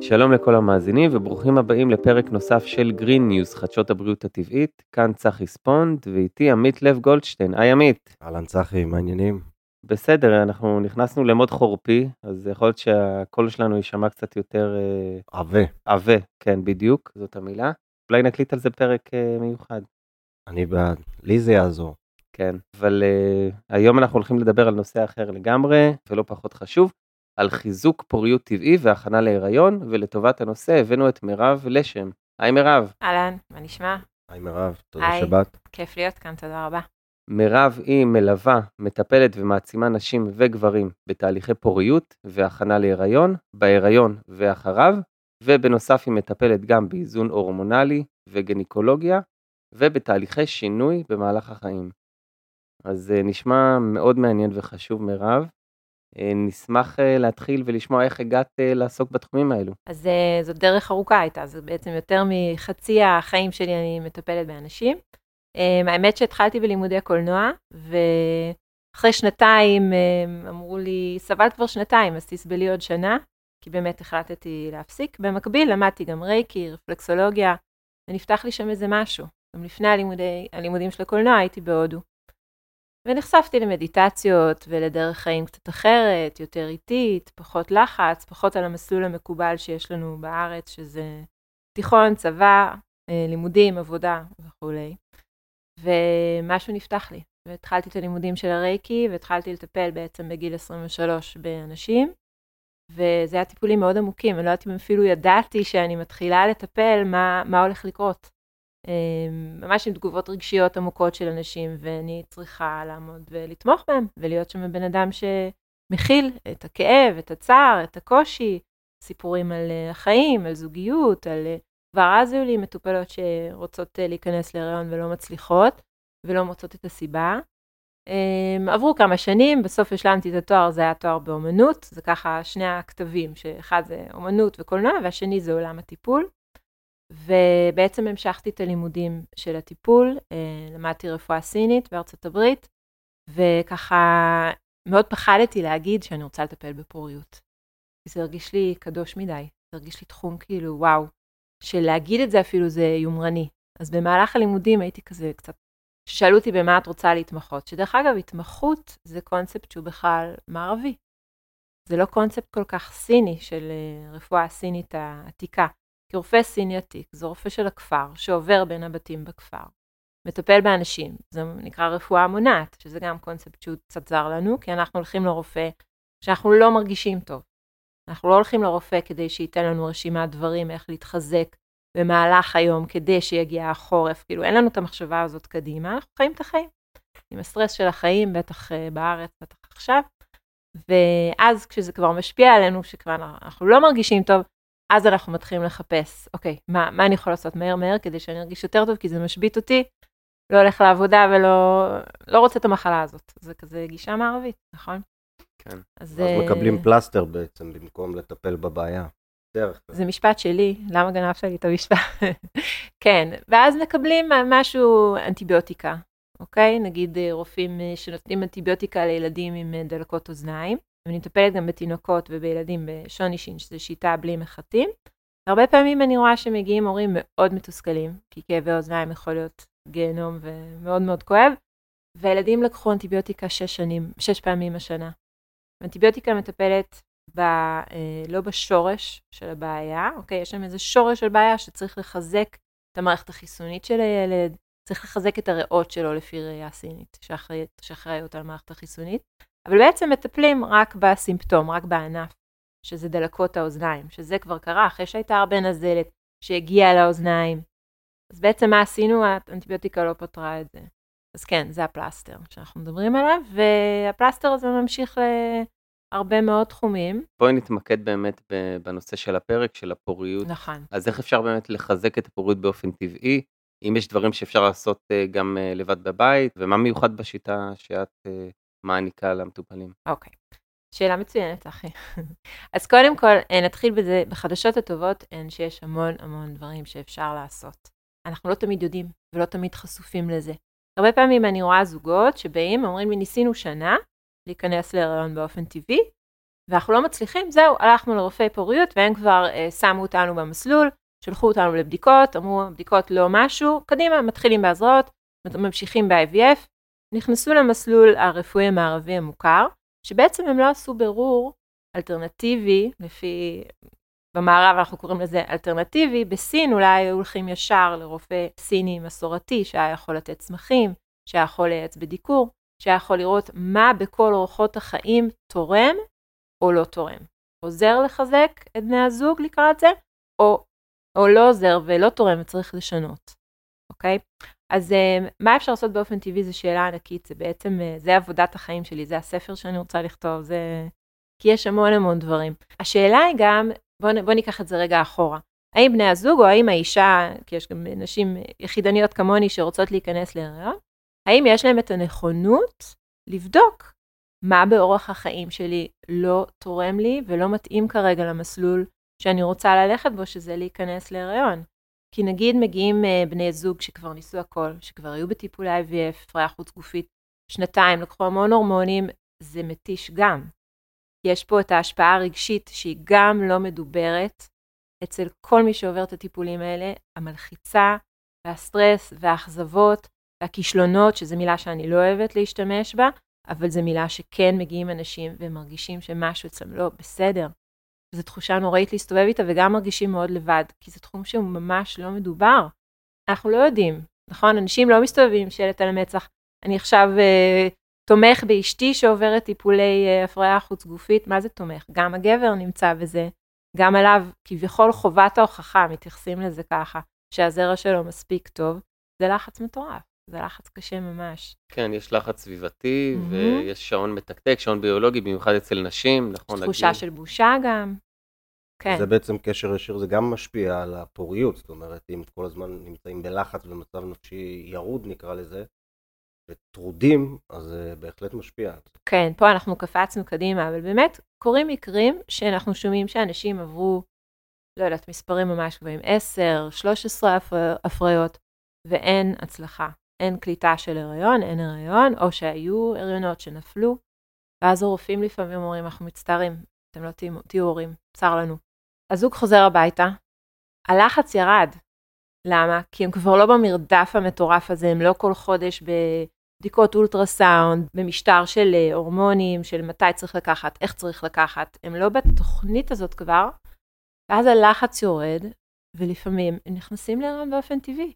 שלום לכל המאזינים וברוכים הבאים לפרק נוסף של גרין ניוז, חדשות הבריאות הטבעית. כאן צחי ספונד ואיתי עמית לב גולדשטיין. היי עמית. אהלן צחי, מה העניינים? בסדר, אנחנו נכנסנו למוד חורפי, אז יכול להיות שהקול שלנו יישמע קצת יותר... אה, עבה. עבה, כן, בדיוק, זאת המילה. אולי נקליט על זה פרק אה, מיוחד. אני בעד, לי זה יעזור. כן, אבל uh, היום אנחנו הולכים לדבר על נושא אחר לגמרי, ולא פחות חשוב, על חיזוק פוריות טבעי והכנה להיריון, ולטובת הנושא הבאנו את מירב לשם. היי מירב. אהלן, מה נשמע? היי מירב, תודה היי. שבאת. כיף להיות כאן, תודה רבה. מירב היא מלווה, מטפלת ומעצימה נשים וגברים בתהליכי פוריות והכנה להיריון, בהיריון ואחריו, ובנוסף היא מטפלת גם באיזון הורמונלי וגניקולוגיה, ובתהליכי שינוי במהלך החיים. אז אה, נשמע מאוד מעניין וחשוב מירב. אה, נשמח אה, להתחיל ולשמוע איך הגעת לעסוק בתחומים האלו. אז זאת דרך ארוכה הייתה, זה בעצם יותר מחצי החיים שלי אני מטפלת באנשים. האמת שהתחלתי בלימודי קולנוע, ואחרי שנתיים אמרו לי, סבלת כבר שנתיים, אז תסבלי עוד שנה, כי באמת החלטתי להפסיק. במקביל למדתי גם רייקי, רפלקסולוגיה, ונפתח לי שם איזה משהו. גם לפני הלימודי, הלימודים של הקולנוע הייתי בהודו. ונחשפתי למדיטציות ולדרך חיים קצת אחרת, יותר איטית, פחות לחץ, פחות על המסלול המקובל שיש לנו בארץ, שזה תיכון, צבא, אה, לימודים, עבודה וכולי. ומשהו נפתח לי, והתחלתי את הלימודים של הרייקי, והתחלתי לטפל בעצם בגיל 23 באנשים, וזה היה טיפולים מאוד עמוקים, אני לא יודעת אם אפילו ידעתי שאני מתחילה לטפל מה, מה הולך לקרות. אמ, ממש עם תגובות רגשיות עמוקות של אנשים, ואני צריכה לעמוד ולתמוך בהם, ולהיות שם בן אדם שמכיל את הכאב, את הצער, את הקושי, סיפורים על אה, החיים, על זוגיות, על... אה, כבר אז היו לי מטופלות שרוצות אה, להיכנס להיריון ולא מצליחות, ולא מוצאות את הסיבה. אמ, עברו כמה שנים, בסוף השלמתי את התואר, זה היה תואר באומנות, זה ככה שני הכתבים, שאחד זה אומנות וקולנוע, והשני זה עולם הטיפול. ובעצם המשכתי את הלימודים של הטיפול, אה, למדתי רפואה סינית בארצות הברית, וככה מאוד פחדתי להגיד שאני רוצה לטפל בפוריות. זה הרגיש לי קדוש מדי, זה הרגיש לי תחום כאילו וואו, שלהגיד את זה אפילו זה יומרני. אז במהלך הלימודים הייתי כזה קצת, שאלו אותי במה את רוצה להתמחות, שדרך אגב התמחות זה קונספט שהוא בכלל מערבי. זה לא קונספט כל כך סיני של אה, רפואה סינית העתיקה. כי רופא סיני עתיק זה רופא של הכפר שעובר בין הבתים בכפר. מטפל באנשים, זה נקרא רפואה מונעת, שזה גם קונספט שהוא קצת זר לנו, כי אנחנו הולכים לרופא שאנחנו לא מרגישים טוב. אנחנו לא הולכים לרופא כדי שייתן לנו רשימת דברים איך להתחזק במהלך היום כדי שיגיע החורף, כאילו אין לנו את המחשבה הזאת קדימה, אנחנו חיים את החיים. עם הסטרס של החיים, בטח uh, בארץ, בטח עכשיו. ואז כשזה כבר משפיע עלינו, שכבר אנחנו לא מרגישים טוב, אז אנחנו מתחילים לחפש, אוקיי, מה, מה אני יכול לעשות מהר מהר כדי שאני ארגיש יותר טוב, כי זה משבית אותי, לא הולך לעבודה ולא לא רוצה את המחלה הזאת. זה כזה גישה מערבית, נכון? כן. אז, אז מקבלים פלסטר בעצם במקום לטפל בבעיה. דרך זה משפט שלי, למה גנבת לי את המשפט? כן, ואז מקבלים משהו, אנטיביוטיקה, אוקיי? נגיד אה, רופאים אה, שנותנים אנטיביוטיקה לילדים עם אה, דלקות אוזניים, ואני מטפלת גם בתינוקות ובילדים בשונישין, שזו שיטה בלי מחטים. הרבה פעמים אני רואה שמגיעים הורים מאוד מתוסכלים, כי כאבי אוזניים יכול להיות גיהנום ומאוד מאוד כואב, והילדים לקחו אנטיביוטיקה שש שנים, שש פעמים השנה. אנטיביוטיקה מטפלת ב, אה, לא בשורש של הבעיה, אוקיי? יש שם איזה שורש של בעיה שצריך לחזק את המערכת החיסונית של הילד, צריך לחזק את הריאות שלו לפי ראייה סינית, שאחראיות על המערכת החיסונית. אבל בעצם מטפלים רק בסימפטום, רק בענף, שזה דלקות האוזניים, שזה כבר קרה אחרי שהייתה הרבה נזלת שהגיעה לאוזניים. אז בעצם מה עשינו? האנטיביוטיקה לא פתרה את זה. אז כן, זה הפלסטר שאנחנו מדברים עליו, והפלסטר הזה ממשיך להרבה מאוד תחומים. בואי נתמקד באמת בנושא של הפרק, של הפוריות. נכון. אז איך אפשר באמת לחזק את הפוריות באופן טבעי? אם יש דברים שאפשר לעשות אה, גם אה, לבד בבית, ומה מיוחד בשיטה שאת אה, מעניקה למטופלים? אוקיי. שאלה מצוינת, אחי. אז קודם כל, אה, נתחיל בזה, בחדשות הטובות הן שיש המון המון דברים שאפשר לעשות. אנחנו לא תמיד יודעים ולא תמיד חשופים לזה. הרבה פעמים אני רואה זוגות שבאים, אומרים לי, ניסינו שנה להיכנס להיריון באופן טבעי, ואנחנו לא מצליחים, זהו, הלכנו לרופאי פוריות והם כבר אה, שמו אותנו במסלול, שלחו אותנו לבדיקות, אמרו, בדיקות לא משהו, קדימה, מתחילים בהזרעות, ממשיכים ב-IVF, נכנסו למסלול הרפואי המערבי המוכר, שבעצם הם לא עשו בירור אלטרנטיבי, לפי, במערב אנחנו קוראים לזה אלטרנטיבי, בסין אולי היו הולכים ישר לרופא סיני מסורתי שהיה יכול לתת צמחים, שהיה יכול לייעץ בדיקור, שהיה יכול לראות מה בכל אורחות החיים תורם או לא תורם. עוזר לחזק את בני הזוג לקראת זה, או, או לא עוזר ולא תורם וצריך לשנות, אוקיי? אז uh, מה אפשר לעשות באופן טבעי זו שאלה ענקית, זה בעצם, uh, זה עבודת החיים שלי, זה הספר שאני רוצה לכתוב, זה... כי יש המון המון דברים. השאלה היא גם, בואו בוא ניקח את זה רגע אחורה. האם בני הזוג או האם האישה, כי יש גם נשים יחידניות כמוני שרוצות להיכנס להיריון, האם יש להם את הנכונות לבדוק מה באורח החיים שלי לא תורם לי ולא מתאים כרגע למסלול שאני רוצה ללכת בו, שזה להיכנס להיריון. כי נגיד מגיעים uh, בני זוג שכבר ניסו הכל, שכבר היו בטיפולי IVF, הפריה חוץ גופית, שנתיים, לקחו המון הורמונים, זה מתיש גם. יש פה את ההשפעה הרגשית שהיא גם לא מדוברת אצל כל מי שעובר את הטיפולים האלה, המלחיצה והסטרס והאכזבות והכישלונות, שזו מילה שאני לא אוהבת להשתמש בה, אבל זו מילה שכן מגיעים אנשים ומרגישים שמשהו אצלם לא בסדר. זו תחושה נוראית להסתובב איתה וגם מרגישים מאוד לבד, כי זה תחום שהוא ממש לא מדובר. אנחנו לא יודעים, נכון? אנשים לא מסתובבים עם שלט על המצח. אני עכשיו uh, תומך באשתי שעוברת טיפולי uh, הפריה חוץ גופית, מה זה תומך? גם הגבר נמצא בזה, גם עליו כביכול חובת ההוכחה, מתייחסים לזה ככה, שהזרע שלו מספיק טוב, זה לחץ מטורף. זה לחץ קשה ממש. כן, יש לחץ סביבתי, mm-hmm. ויש שעון מתקתק, שעון ביולוגי, במיוחד אצל נשים, נכון? תחושה של בושה גם. כן. זה בעצם קשר ישיר, זה גם משפיע על הפוריות, זאת אומרת, אם כל הזמן נמצאים בלחץ במצב נפשי ירוד נקרא לזה, וטרודים, אז זה בהחלט משפיע. כן, פה אנחנו קפצנו קדימה, אבל באמת קורים מקרים שאנחנו שומעים שאנשים עברו, לא יודעת, מספרים ממש גבוהים, 10, 13 הפריות, ואין הצלחה. אין קליטה של הריון, אין הריון, או שהיו הריונות שנפלו, ואז הרופאים לפעמים אומרים, אנחנו מצטערים, אתם לא תהיו הורים, צר לנו. הזוג חוזר הביתה, הלחץ ירד. למה? כי הם כבר לא במרדף המטורף הזה, הם לא כל חודש בבדיקות אולטרסאונד, במשטר של אה, הורמונים, של מתי צריך לקחת, איך צריך לקחת, הם לא בתוכנית הזאת כבר, ואז הלחץ יורד, ולפעמים הם נכנסים להיריון באופן טבעי.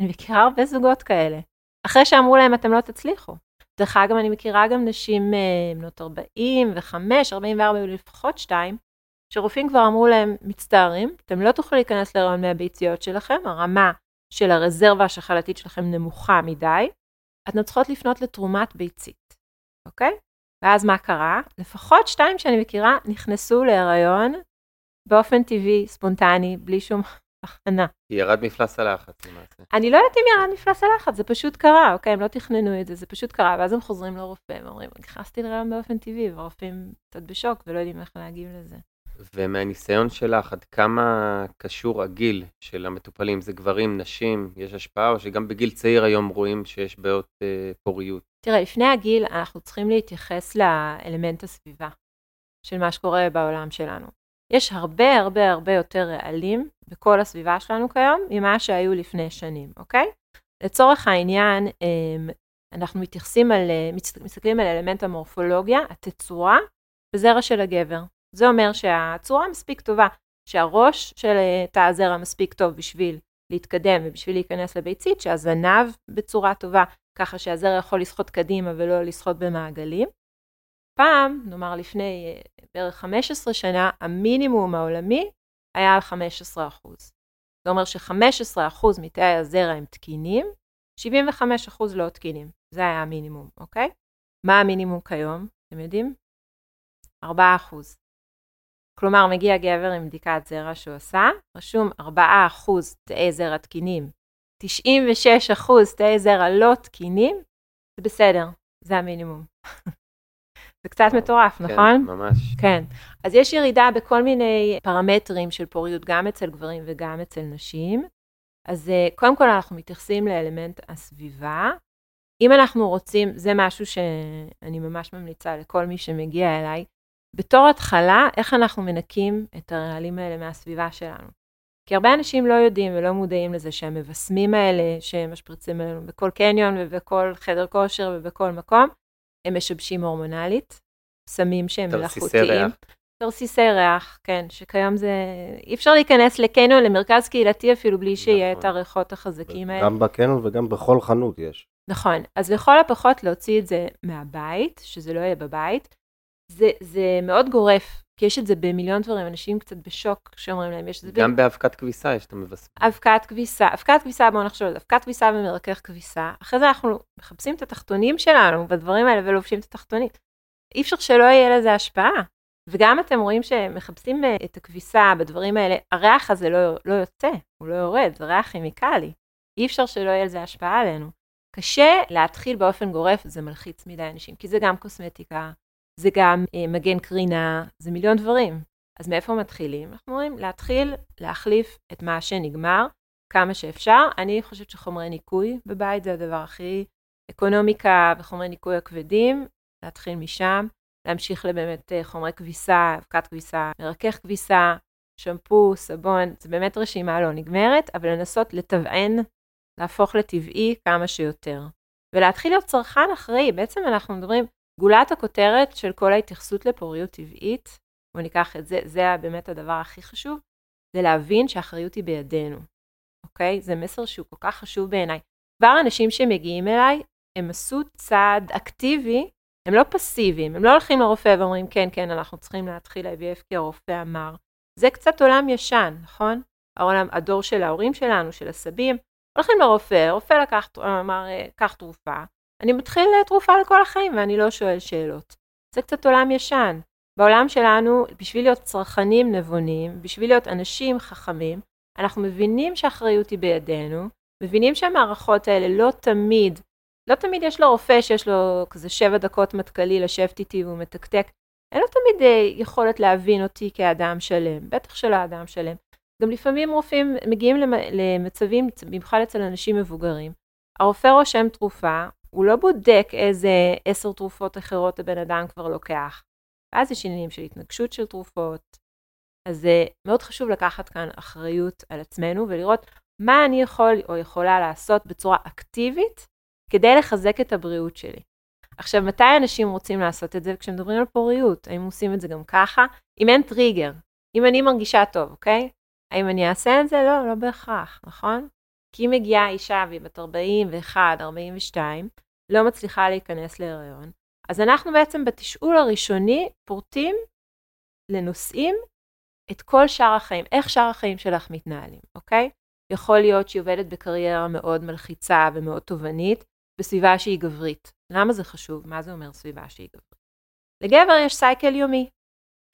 אני מכירה הרבה זוגות כאלה. אחרי שאמרו להם אתם לא תצליחו. דרך אגב, אני מכירה גם נשים אה, בנות 45, 44, לפחות שתיים, שרופאים כבר אמרו להם, מצטערים, אתם לא תוכלו להיכנס להיריון מהביציות שלכם, הרמה של הרזרבה השחלתית שלכם נמוכה מדי, אתן צריכות לפנות לתרומת ביצית, אוקיי? ואז מה קרה? לפחות שתיים שאני מכירה נכנסו להיריון באופן טבעי, ספונטני, בלי שום הכנה. ירד מפלס הלחץ למעשה. אני לא יודעת אם ירד מפלס הלחץ, זה פשוט קרה, אוקיי? הם לא תכננו את זה, זה פשוט קרה, ואז הם חוזרים לרופא, ואומרים, נכנסתי לרעיון באופן טבעי, והרופאים קצת בשוק ולא יודעים איך להגיב לזה. ומהניסיון שלך, עד כמה קשור הגיל של המטופלים? זה גברים, נשים, יש השפעה, או שגם בגיל צעיר היום רואים שיש בעיות אה, פוריות? תראה, לפני הגיל אנחנו צריכים להתייחס לאלמנט הסביבה של מה שקורה בעולם שלנו. יש הרבה הרבה הרבה יותר רעלים בכל הסביבה שלנו כיום ממה שהיו לפני שנים, אוקיי? לצורך העניין, אמ, אנחנו מתייחסים על, מסתכלים על אלמנט המורפולוגיה, התצורה, בזרע של הגבר. זה אומר שהצורה מספיק טובה, שהראש של תא הזרע מספיק טוב בשביל להתקדם ובשביל להיכנס לביצית, שהזנב בצורה טובה, ככה שהזרע יכול לשחות קדימה ולא לשחות במעגלים. פעם, נאמר לפני אה, בערך 15 שנה, המינימום העולמי היה על 15%. זה אומר ש-15% מתאי הזרע הם תקינים, 75% לא תקינים. זה היה המינימום, אוקיי? מה המינימום כיום? אתם יודעים? 4%. כלומר, מגיע גבר עם בדיקת זרע שהוא עשה, רשום 4% תאי זרע תקינים, 96% תאי זרע לא תקינים, זה בסדר, זה המינימום. זה קצת מטורף, כן, נכון? ממש. כן. אז יש ירידה בכל מיני פרמטרים של פוריות, גם אצל גברים וגם אצל נשים. אז אה, קודם כל אנחנו מתייחסים לאלמנט הסביבה. אם אנחנו רוצים, זה משהו שאני ממש ממליצה לכל מי שמגיע אליי, בתור התחלה, איך אנחנו מנקים את הרעלים האלה מהסביבה שלנו. כי הרבה אנשים לא יודעים ולא מודעים לזה שהמבשמים האלה שמשפריצים עלינו בכל קניון ובכל חדר כושר ובכל מקום, הם משבשים הורמונלית, סמים שהם מלאכותיים. תרסיסי ריח, כן, שכיום זה, אי אפשר להיכנס לקניון, למרכז קהילתי אפילו בלי שיהיה נכון. את הריחות החזקים האלה. גם בקניון וגם בכל חנות יש. נכון, אז לכל הפחות להוציא את זה מהבית, שזה לא יהיה בבית. זה, זה מאוד גורף, כי יש את זה במיליון דברים, אנשים קצת בשוק שאומרים להם, יש את זה... גם באבקת כביסה יש את המבשמים. אבקת כביסה, אבקת כביסה, בואו נחשוב על זה, אבקת כביסה ומרכך כביסה, אחרי זה אנחנו מחפשים את התחתונים שלנו בדברים האלה ולובשים את התחתונים. אי אפשר שלא יהיה לזה השפעה. וגם אתם רואים שמחפשים אה, את הכביסה בדברים האלה, הריח הזה לא, לא יוצא, הוא לא יורד, זה ריח כימיקלי. אי אפשר שלא יהיה לזה השפעה עלינו. קשה להתחיל באופן גורף, זה מלחיץ מדי אנשים, כי זה גם קוסמטיקה, זה גם אה, מגן קרינה, זה מיליון דברים. אז מאיפה מתחילים? אנחנו אומרים להתחיל להחליף את מה שנגמר כמה שאפשר. אני חושבת שחומרי ניקוי בבית זה הדבר הכי אקונומיקה וחומרי ניקוי הכבדים, להתחיל משם. להמשיך לבאמת אה, חומרי כביסה, אבקת כביסה, מרכך כביסה, שמפו, סבון, זה באמת רשימה לא נגמרת, אבל לנסות לטבען, להפוך לטבעי כמה שיותר. ולהתחיל להיות צרכן אחראי, בעצם אנחנו מדברים, גולת הכותרת של כל ההתייחסות לפוריות טבעית, בואו ניקח את זה, זה באמת הדבר הכי חשוב, זה להבין שהאחריות היא בידינו, אוקיי? זה מסר שהוא כל כך חשוב בעיניי. כבר אנשים שמגיעים אליי, הם עשו צעד אקטיבי הם לא פסיביים, הם לא הולכים לרופא ואומרים, כן, כן, אנחנו צריכים להתחיל IVF כי הרופא אמר. זה קצת עולם ישן, נכון? העולם, הדור של ההורים שלנו, של הסבים, הולכים לרופא, רופא לקח, אמר, קח תרופה, אני מתחיל תרופה לכל החיים ואני לא שואל שאלות. זה קצת עולם ישן. בעולם שלנו, בשביל להיות צרכנים נבונים, בשביל להיות אנשים חכמים, אנחנו מבינים שהאחריות היא בידינו, מבינים שהמערכות האלה לא תמיד לא תמיד יש לו רופא שיש לו כזה שבע דקות מטכ"לי לשבת איתי והוא מתקתק. אין לו תמיד אה, יכולת להבין אותי כאדם שלם, בטח שלא אדם שלם. גם לפעמים רופאים מגיעים למצבים, במיוחד אצל אנשים מבוגרים. הרופא רושם תרופה, הוא לא בודק איזה עשר תרופות אחרות הבן אדם כבר לוקח. ואז יש עניינים של התנגשות של תרופות. אז זה מאוד חשוב לקחת כאן אחריות על עצמנו ולראות מה אני יכול או יכולה לעשות בצורה אקטיבית כדי לחזק את הבריאות שלי. עכשיו, מתי אנשים רוצים לעשות את זה? כשמדברים על פוריות, האם עושים את זה גם ככה? אם אין טריגר, אם אני מרגישה טוב, אוקיי? האם אני אעשה את זה? לא, לא בהכרח, נכון? כי אם מגיעה אישה והיא בת 41, 42, לא מצליחה להיכנס להיריון, אז אנחנו בעצם בתשאול הראשוני פורטים לנושאים את כל שאר החיים, איך שאר החיים שלך מתנהלים, אוקיי? יכול להיות שהיא עובדת בקריירה מאוד מלחיצה ומאוד תובענית, בסביבה שהיא גברית. למה זה חשוב? מה זה אומר סביבה שהיא גברית? לגבר יש סייקל יומי.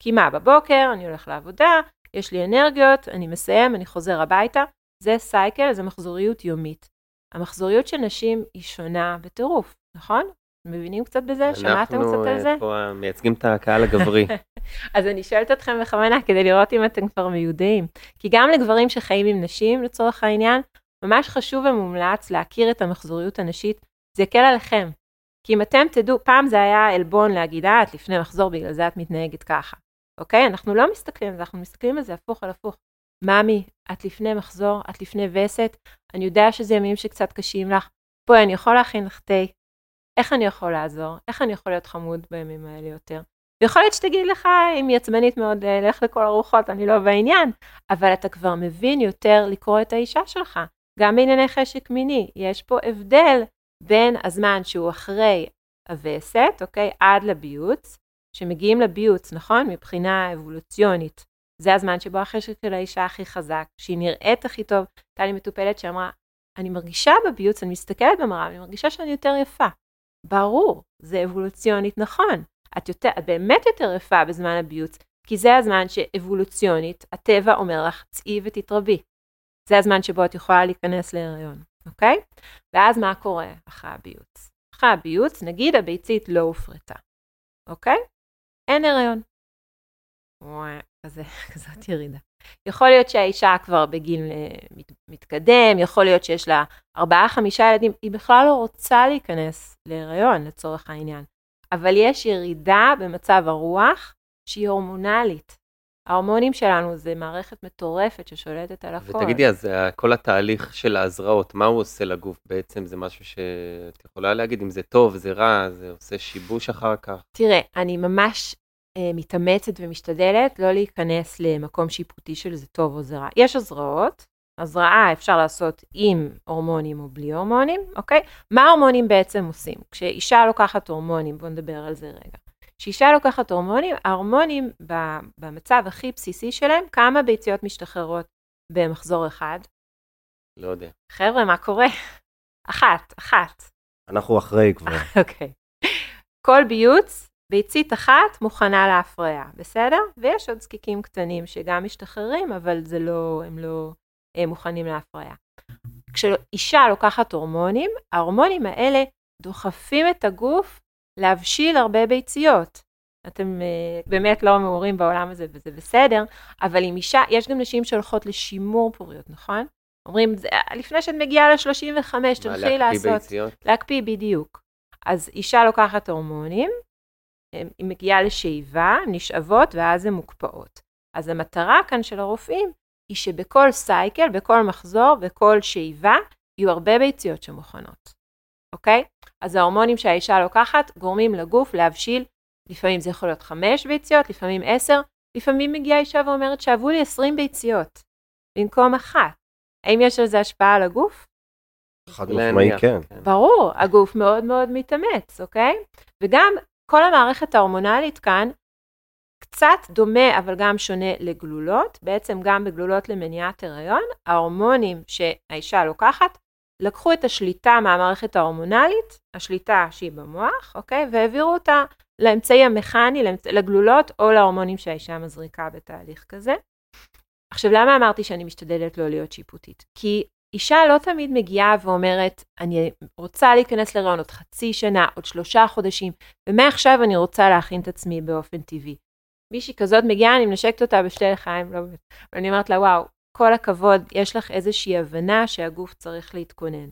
כי מה, בבוקר אני הולך לעבודה, יש לי אנרגיות, אני מסיים, אני חוזר הביתה. זה סייקל, זה מחזוריות יומית. המחזוריות של נשים היא שונה בטירוף, נכון? מבינים קצת בזה? שמעתם קצת על זה? אנחנו פה מייצגים את הקהל הגברי. אז אני שואלת אתכם בכוונה כדי לראות אם אתם כבר מיודעים. כי גם לגברים שחיים עם נשים לצורך העניין, ממש חשוב ומומלץ להכיר את המחזוריות הנשית זה יקל עליכם. כי אם אתם תדעו, פעם זה היה עלבון להגיד, אה, את לפני מחזור, בגלל זה את מתנהגת ככה. אוקיי? אנחנו לא מסתכלים על זה, אנחנו מסתכלים על זה הפוך על הפוך. ממי, את לפני מחזור, את לפני וסת, אני יודע שזה ימים שקצת קשים לך, בואי, אני יכול להכין לך תה. איך אני יכול לעזור? איך אני יכול להיות חמוד בימים האלה יותר? ויכול להיות שתגיד לך, אם היא עצבנית מאוד, אה, לך לכל הרוחות, אני לא בעניין, אבל אתה כבר מבין יותר לקרוא את האישה שלך. גם בענייני חשק מיני, יש פה הבדל בין הזמן שהוא אחרי הווסת, אוקיי, עד לביוץ, שמגיעים לביוץ, נכון? מבחינה אבולוציונית. זה הזמן שבו החשק של האישה הכי חזק, שהיא נראית הכי טוב. הייתה לי מטופלת שאמרה, אני מרגישה בביוץ, אני מסתכלת במראה, אני מרגישה שאני יותר יפה. ברור, זה אבולוציונית נכון. את, יותר, את באמת יותר יפה בזמן הביוץ, כי זה הזמן שאבולוציונית, הטבע אומר לך, צאי ותתרבי. זה הזמן שבו את יכולה להיכנס להיריון. אוקיי? ואז מה קורה אחרי הביוץ? אחרי הביוץ, נגיד הביצית לא הופרטה, אוקיי? אין הריון. כזה, כזאת ירידה. יכול להיות שהאישה כבר בגיל uh, מתקדם, יכול להיות שיש לה ארבעה, חמישה ילדים, היא בכלל לא רוצה להיכנס להיריון לצורך העניין. אבל יש ירידה במצב הרוח שהיא הורמונלית. ההורמונים שלנו זה מערכת מטורפת ששולטת על הכל. ותגידי, אז אה, כל התהליך של ההזרעות, מה הוא עושה לגוף בעצם? זה משהו שאת יכולה להגיד אם זה טוב, זה רע, זה עושה שיבוש אחר כך? תראה, אני ממש אה, מתאמצת ומשתדלת לא להיכנס למקום שיפוטי של זה טוב או זה רע. יש הזרעות, הזרעה אפשר לעשות עם הורמונים או בלי הורמונים, אוקיי? מה ההורמונים בעצם עושים? כשאישה לוקחת הורמונים, בואו נדבר על זה רגע. כשאישה לוקחת הורמונים, ההורמונים במצב הכי בסיסי שלהם, כמה ביציות משתחררות במחזור אחד? לא יודע. חבר'ה, מה קורה? אחת, אחת. אנחנו אחרי כבר. אוקיי. כל ביוץ, ביצית אחת מוכנה להפריה, בסדר? ויש עוד זקיקים קטנים שגם משתחררים, אבל זה לא, הם לא הם מוכנים להפריה. כשאישה לוקחת הורמונים, ההורמונים האלה דוחפים את הגוף להבשיל הרבה ביציות. אתם uh, באמת לא מעורים בעולם הזה וזה בסדר, אבל עם אישה, יש גם נשים שהולכות לשימור פוריות, נכון? אומרים, לפני שאת מגיעה ל-35, תלכי לעשות... להקפיא ביציות? להקפיא בדיוק. אז אישה לוקחת הורמונים, היא מגיעה לשאיבה, נשאבות ואז הן מוקפאות. אז המטרה כאן של הרופאים היא שבכל סייקל, בכל מחזור, בכל שאיבה, יהיו הרבה ביציות שמוכנות, אוקיי? אז ההורמונים שהאישה לוקחת גורמים לגוף להבשיל, לפעמים זה יכול להיות חמש ביציות, לפעמים עשר, לפעמים מגיעה אישה ואומרת שאבו לי עשרים ביציות, במקום אחת. האם יש על זה השפעה על הגוף? חד משמעי כן. כן. ברור, הגוף מאוד מאוד מתאמץ, אוקיי? וגם כל המערכת ההורמונלית כאן קצת דומה אבל גם שונה לגלולות, בעצם גם בגלולות למניעת הריון, ההורמונים שהאישה לוקחת לקחו את השליטה מהמערכת ההורמונלית, השליטה שהיא במוח, אוקיי? והעבירו אותה לאמצעי המכני, לגלולות או להורמונים שהאישה מזריקה בתהליך כזה. עכשיו למה אמרתי שאני משתדלת לא להיות שיפוטית? כי אישה לא תמיד מגיעה ואומרת, אני רוצה להיכנס להריון עוד חצי שנה, עוד שלושה חודשים, ומעכשיו אני רוצה להכין את עצמי באופן טבעי. מישהי כזאת מגיעה, אני מנשקת אותה בשתי לחיים, לא באמת. ואני אומרת לה, וואו, כל הכבוד, יש לך איזושהי הבנה שהגוף צריך להתכונן.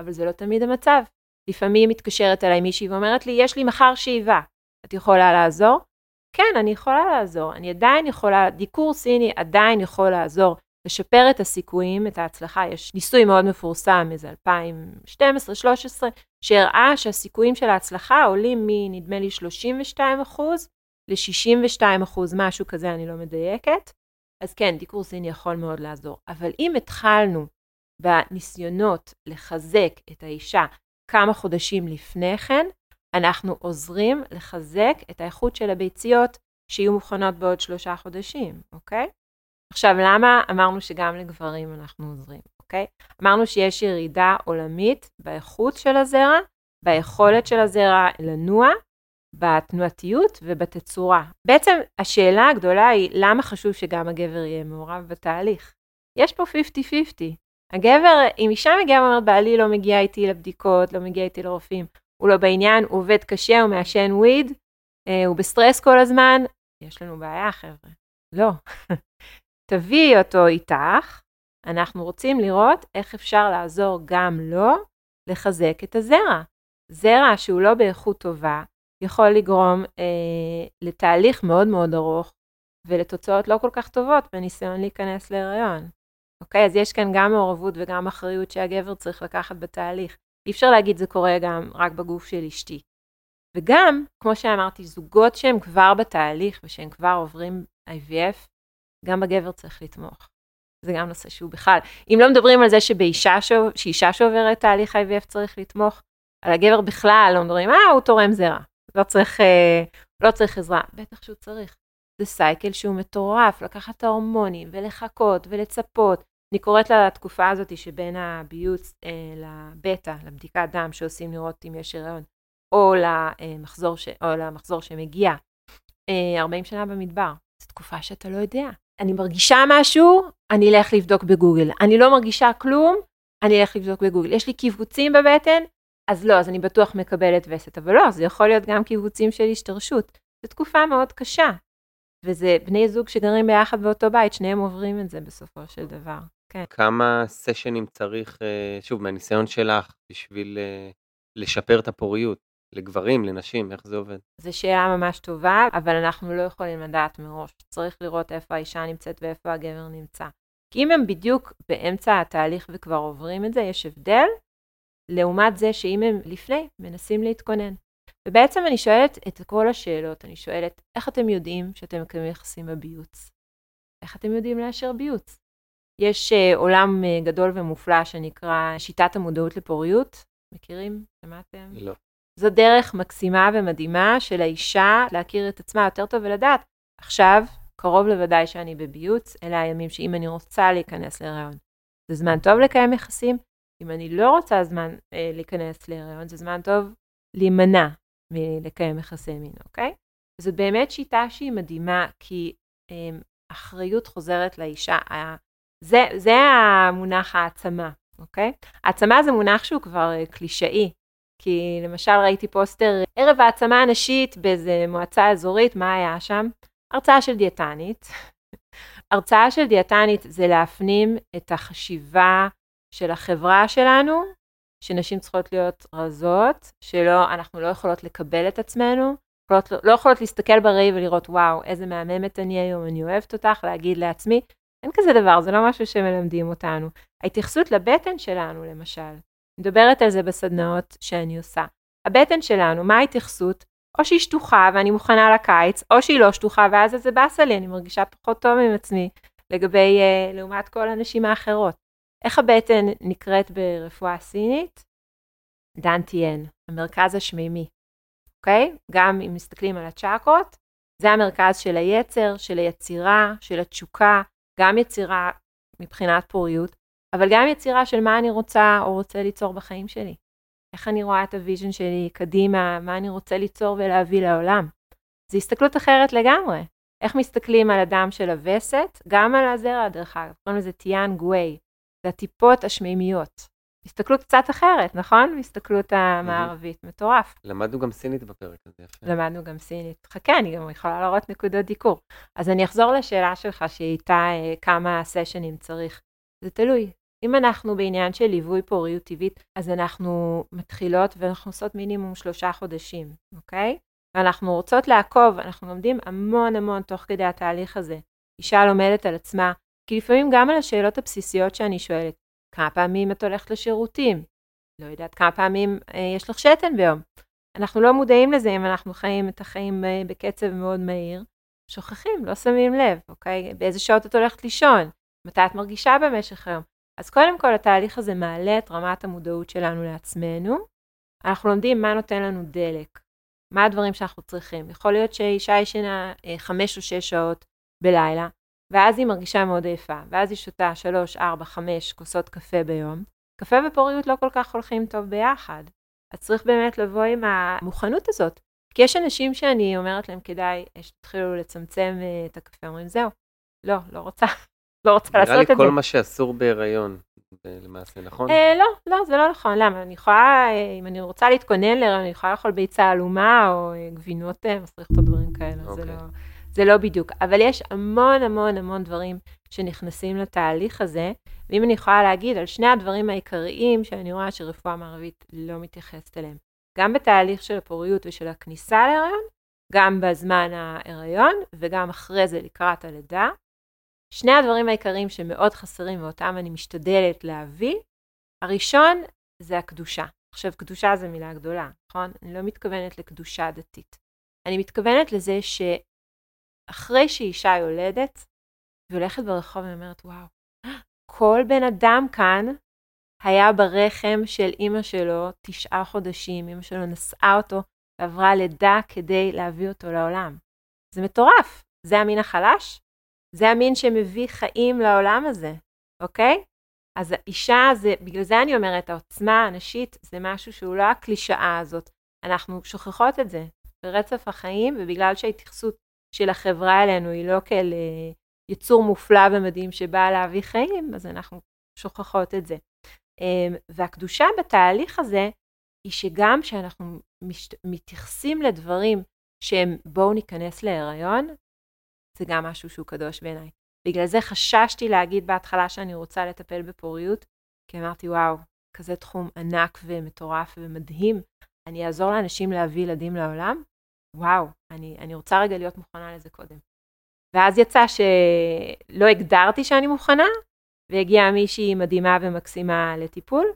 אבל זה לא תמיד המצב. לפעמים מתקשרת אליי מישהי ואומרת לי, יש לי מחר שאיבה, את יכולה לעזור? כן, אני יכולה לעזור. אני עדיין יכולה, דיקור סיני עדיין יכול לעזור לשפר את הסיכויים, את ההצלחה. יש ניסוי מאוד מפורסם, איזה 2012-2013, שהראה שהסיכויים של ההצלחה עולים מנדמה לי 32 אחוז ל-62 אחוז, משהו כזה, אני לא מדייקת. אז כן, דיקור סיני יכול מאוד לעזור. אבל אם התחלנו בניסיונות לחזק את האישה כמה חודשים לפני כן, אנחנו עוזרים לחזק את האיכות של הביציות שיהיו מוכנות בעוד שלושה חודשים, אוקיי? עכשיו, למה אמרנו שגם לגברים אנחנו עוזרים, אוקיי? אמרנו שיש ירידה עולמית באיכות של הזרע, ביכולת של הזרע לנוע, בתנועתיות ובתצורה. בעצם השאלה הגדולה היא למה חשוב שגם הגבר יהיה מעורב בתהליך. יש פה 50-50. הגבר, אם אישה מגיעה ואומרת, בעלי לא מגיע איתי לבדיקות, לא מגיע איתי לרופאים, הוא לא בעניין, הוא עובד קשה, הוא מעשן וויד, אה, הוא בסטרס כל הזמן, יש לנו בעיה חבר'ה. לא. תביאי אותו איתך, אנחנו רוצים לראות איך אפשר לעזור גם לו לחזק את הזרע. זרע שהוא לא באיכות טובה, יכול לגרום אה, לתהליך מאוד מאוד ארוך ולתוצאות לא כל כך טובות בניסיון להיכנס להיריון. אוקיי, אז יש כאן גם מעורבות וגם אחריות שהגבר צריך לקחת בתהליך. אי אפשר להגיד זה קורה גם רק בגוף של אשתי. וגם, כמו שאמרתי, זוגות שהם כבר בתהליך ושהם כבר עוברים IVF, גם בגבר צריך לתמוך. זה גם נושא שהוא בכלל, אם לא מדברים על זה שבאישה שוב, שאישה שעוברת תהליך IVF צריך לתמוך, על הגבר בכלל לא מדברים, אה, הוא תורם זרע, לא צריך, אה, לא צריך עזרה. בטח שהוא צריך. זה סייקל שהוא מטורף, לקחת את ההורמונים ולחכות ולצפות. אני קוראת לתקופה הזאת שבין הביוץ אה, לבטא, לבדיקת דם שעושים לראות אם יש הריון, או למחזור, ש, או למחזור שמגיע, אה, 40 שנה במדבר. זו תקופה שאתה לא יודע. אני מרגישה משהו, אני אלך לבדוק בגוגל. אני לא מרגישה כלום, אני אלך לבדוק בגוגל. יש לי קיבוצים בבטן, אז לא, אז אני בטוח מקבלת וסת. אבל לא, זה יכול להיות גם קיבוצים של השתרשות. זו תקופה מאוד קשה. וזה בני זוג שגרים ביחד באותו בית, שניהם עוברים את זה בסופו של דבר. כן. כמה סשנים צריך, אה, שוב, מהניסיון שלך, בשביל אה, לשפר את הפוריות? לגברים, לנשים, איך זה עובד? זו שאלה ממש טובה, אבל אנחנו לא יכולים לדעת מראש. צריך לראות איפה האישה נמצאת ואיפה הגבר נמצא. כי אם הם בדיוק באמצע התהליך וכבר עוברים את זה, יש הבדל, לעומת זה שאם הם לפני, מנסים להתכונן. ובעצם אני שואלת את כל השאלות, אני שואלת, איך אתם יודעים שאתם מקיימים יחסים בביוץ? איך אתם יודעים לאשר ביוץ? יש uh, עולם uh, גדול ומופלא שנקרא שיטת המודעות לפוריות, מכירים? שמעתם? לא. זו דרך מקסימה ומדהימה של האישה להכיר את עצמה יותר טוב ולדעת, עכשיו, קרוב לוודאי שאני בביוץ, אלה הימים שאם אני רוצה להיכנס להיריון, זה זמן טוב לקיים יחסים, אם אני לא רוצה זמן אה, להיכנס להיריון, זה זמן טוב להימנע מלקיים יחסי מין, אוקיי? זאת באמת שיטה שהיא מדהימה, כי אה, אחריות חוזרת לאישה. זה, זה המונח העצמה, אוקיי? העצמה זה מונח שהוא כבר אה, קלישאי, כי למשל ראיתי פוסטר, ערב העצמה הנשית באיזה מועצה אזורית, מה היה שם? הרצאה של דיאטנית. הרצאה של דיאטנית זה להפנים את החשיבה של החברה שלנו, שנשים צריכות להיות רזות, שאנחנו לא יכולות לקבל את עצמנו, יכולות, לא יכולות להסתכל בראי ולראות וואו, איזה מהממת אני היום, אני אוהבת אותך, להגיד לעצמי, אין כזה דבר, זה לא משהו שמלמדים אותנו. ההתייחסות לבטן שלנו, למשל, מדברת על זה בסדנאות שאני עושה. הבטן שלנו, מה ההתייחסות? או שהיא שטוחה ואני מוכנה לקיץ, או שהיא לא שטוחה ואז זה באסה לי, אני מרגישה פחות טוב עם עצמי לגבי, uh, לעומת כל הנשים האחרות. איך הבטן נקראת ברפואה סינית? דנטיאן, המרכז השמימי, אוקיי? גם אם מסתכלים על הצ'קרות, זה המרכז של היצר, של היצירה, של התשוקה, גם יצירה מבחינת פוריות, אבל גם יצירה של מה אני רוצה או רוצה ליצור בחיים שלי. איך אני רואה את ה vision שלי קדימה, מה אני רוצה ליצור ולהביא לעולם. זו הסתכלות אחרת לגמרי. איך מסתכלים על הדם של הווסת, גם על הזרע דרך אגב, קוראים לזה טיאן גווי, זה הטיפות השמימיות. הסתכלות קצת אחרת, נכון? הסתכלות המערבית, מטורף. למדנו גם סינית בפרק הזה, יפה. למדנו גם סינית. חכה, אני גם יכולה להראות נקודות דיקור. אז אני אחזור לשאלה שלך, שאיתה אה, כמה סשנים צריך. זה תלוי. אם אנחנו בעניין של ליווי פוריות טבעית, אז אנחנו מתחילות ואנחנו עושות מינימום שלושה חודשים, אוקיי? ואנחנו רוצות לעקוב, אנחנו לומדים המון המון תוך כדי התהליך הזה. אישה לומדת על עצמה, כי לפעמים גם על השאלות הבסיסיות שאני שואלת, כמה פעמים את הולכת לשירותים? לא יודעת כמה פעמים אה, יש לך שתן ביום. אנחנו לא מודעים לזה אם אנחנו חיים את החיים אה, בקצב מאוד מהיר. שוכחים, לא שמים לב, אוקיי? באיזה שעות את הולכת לישון? מתי את מרגישה במשך היום? אז קודם כל התהליך הזה מעלה את רמת המודעות שלנו לעצמנו. אנחנו לומדים מה נותן לנו דלק, מה הדברים שאנחנו צריכים. יכול להיות שאישה ישנה אה, חמש או שש שעות בלילה, ואז היא מרגישה מאוד עייפה, ואז היא שותה שלוש, ארבע, חמש כוסות קפה ביום. קפה ופוריות לא כל כך הולכים טוב ביחד. אז צריך באמת לבוא עם המוכנות הזאת. כי יש אנשים שאני אומרת להם, כדאי שתתחילו לצמצם אה, את הקפה, אומרים, זהו, לא, לא רוצה, לא רוצה לעשות את זה. נראה לי כל מה שאסור בהיריון, למעשה, נכון? אה, לא, לא, זה לא נכון. למה? אני יכולה, אה, אם אני רוצה להתכונן להיריון, אני יכולה לאכול ביצה עלומה, או אה, גבינות מסריחות או דברים כאלה. אוקיי. זה לא... זה לא בדיוק, אבל יש המון המון המון דברים שנכנסים לתהליך הזה, ואם אני יכולה להגיד על שני הדברים העיקריים שאני רואה שרפואה מערבית לא מתייחסת אליהם, גם בתהליך של הפוריות ושל הכניסה להיריון, גם בזמן ההיריון וגם אחרי זה לקראת הלידה. שני הדברים העיקריים שמאוד חסרים ואותם אני משתדלת להביא, הראשון זה הקדושה. עכשיו, קדושה זו מילה גדולה, נכון? אני לא מתכוונת לקדושה דתית. אני מתכוונת לזה ש... אחרי שאישה יולדת, והולכת ברחוב ואומרת, וואו, כל בן אדם כאן היה ברחם של אימא שלו תשעה חודשים, אימא שלו נשאה אותו ועברה לידה כדי להביא אותו לעולם. זה מטורף. זה המין החלש? זה המין שמביא חיים לעולם הזה, אוקיי? אז האישה, זה, בגלל זה אני אומרת, העוצמה הנשית זה משהו שהוא לא הקלישאה הזאת. אנחנו שוכחות את זה ברצף החיים, ובגלל שההתייחסות של החברה אלינו היא לא כאל אה, יצור מופלא ומדהים שבא להביא חיים, אז אנחנו שוכחות את זה. אמ, והקדושה בתהליך הזה היא שגם כשאנחנו מתייחסים לדברים שהם בואו ניכנס להיריון, זה גם משהו שהוא קדוש בעיניי. בגלל זה חששתי להגיד בהתחלה שאני רוצה לטפל בפוריות, כי אמרתי וואו, כזה תחום ענק ומטורף ומדהים, אני אעזור לאנשים להביא ילדים לעולם, וואו, אני, אני רוצה רגע להיות מוכנה לזה קודם. ואז יצא שלא הגדרתי שאני מוכנה, והגיעה מישהי מדהימה ומקסימה לטיפול,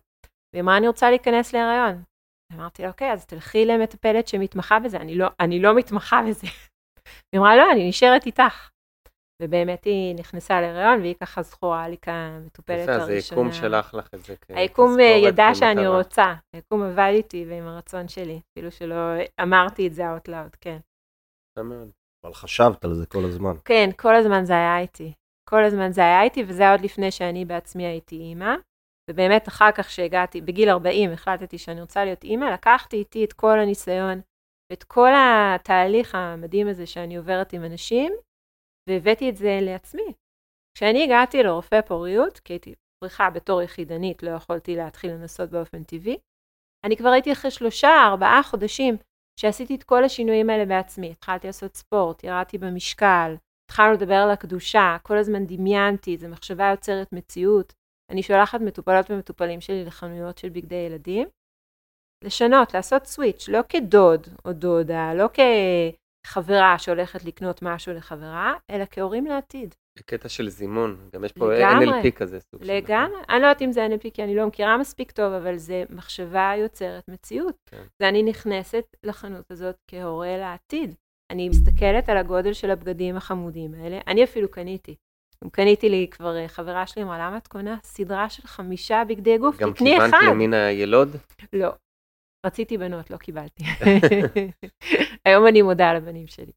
והיא אמרה, אני רוצה להיכנס להיריון. אמרתי לה, אוקיי, אז תלכי למטפלת שמתמחה בזה, אני לא, אני לא מתמחה בזה. היא אמרה, לא, אני נשארת איתך. ובאמת היא נכנסה להיריון, והיא ככה זכורה לי כמטופלת הראשונה. אז היקום שלח לך את זה כתזכורת. היקום אה, ידע שאני רוצה, היקום עבד איתי ועם הרצון שלי, אפילו שלא אמרתי את זה out loud, כן. אבל חשבת על זה כל הזמן. כן, כל הזמן זה היה איתי. כל הזמן זה היה איתי, וזה עוד לפני שאני בעצמי הייתי אימא. ובאמת אחר כך שהגעתי, בגיל 40 החלטתי שאני רוצה להיות אימא, לקחתי איתי את כל הניסיון ואת כל התהליך המדהים הזה שאני עוברת עם אנשים, והבאתי את זה לעצמי. כשאני הגעתי לרופא פוריות, כי הייתי פריחה בתור יחידנית, לא יכולתי להתחיל לנסות באופן טבעי, אני כבר הייתי אחרי שלושה, ארבעה חודשים שעשיתי את כל השינויים האלה בעצמי. התחלתי לעשות ספורט, ירדתי במשקל, התחלנו לדבר על הקדושה, כל הזמן דמיינתי, זו מחשבה יוצרת מציאות. אני שולחת מטופלות ומטופלים שלי לחנויות של בגדי ילדים. לשנות, לעשות סוויץ', לא כדוד או דודה, לא כחברה שהולכת לקנות משהו לחברה, אלא כהורים לעתיד. בקטע של זימון, גם יש פה לגמרי, NLP כזה סוג. לגמרי, אני לא יודעת אם זה NLP כי אני לא מכירה מספיק טוב, אבל זה מחשבה יוצרת מציאות. כן. ואני נכנסת לחנות הזאת כהורה לעתיד. אני מסתכלת על הגודל של הבגדים החמודים האלה, אני אפילו קניתי. קניתי לי כבר, אה, חברה שלי אמרה, למה את קונה סדרה של חמישה בגדי גוף? גם כיוונת למין הילוד? לא. רציתי בנות, לא קיבלתי. היום אני מודה על הבנים שלי.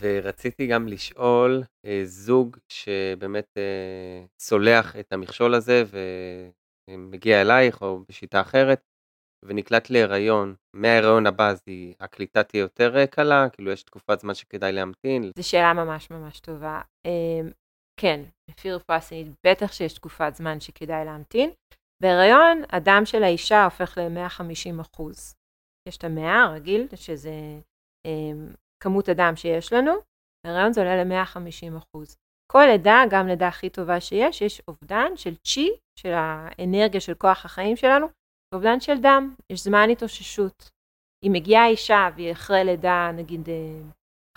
ורציתי גם לשאול אה, זוג שבאמת אה, סולח את המכשול הזה ומגיע אלייך או בשיטה אחרת, ונקלט להיריון, מההיריון הבא אז הקליטה תהיה יותר אה, קלה? כאילו יש תקופת זמן שכדאי להמתין? זו שאלה ממש ממש טובה. כן, לפי רפואה סינית בטח שיש תקופת זמן שכדאי להמתין. בהיריון הדם של האישה הופך ל-150 אחוז. יש את המאה הרגיל, שזה אמ, כמות הדם שיש לנו, בהיריון זה עולה ל-150 אחוז. כל לידה, גם לידה הכי טובה שיש, יש אובדן של צ'י, של האנרגיה של כוח החיים שלנו, אובדן של דם, יש זמן התאוששות. אם מגיעה אישה והיא אחרי לידה, נגיד אה,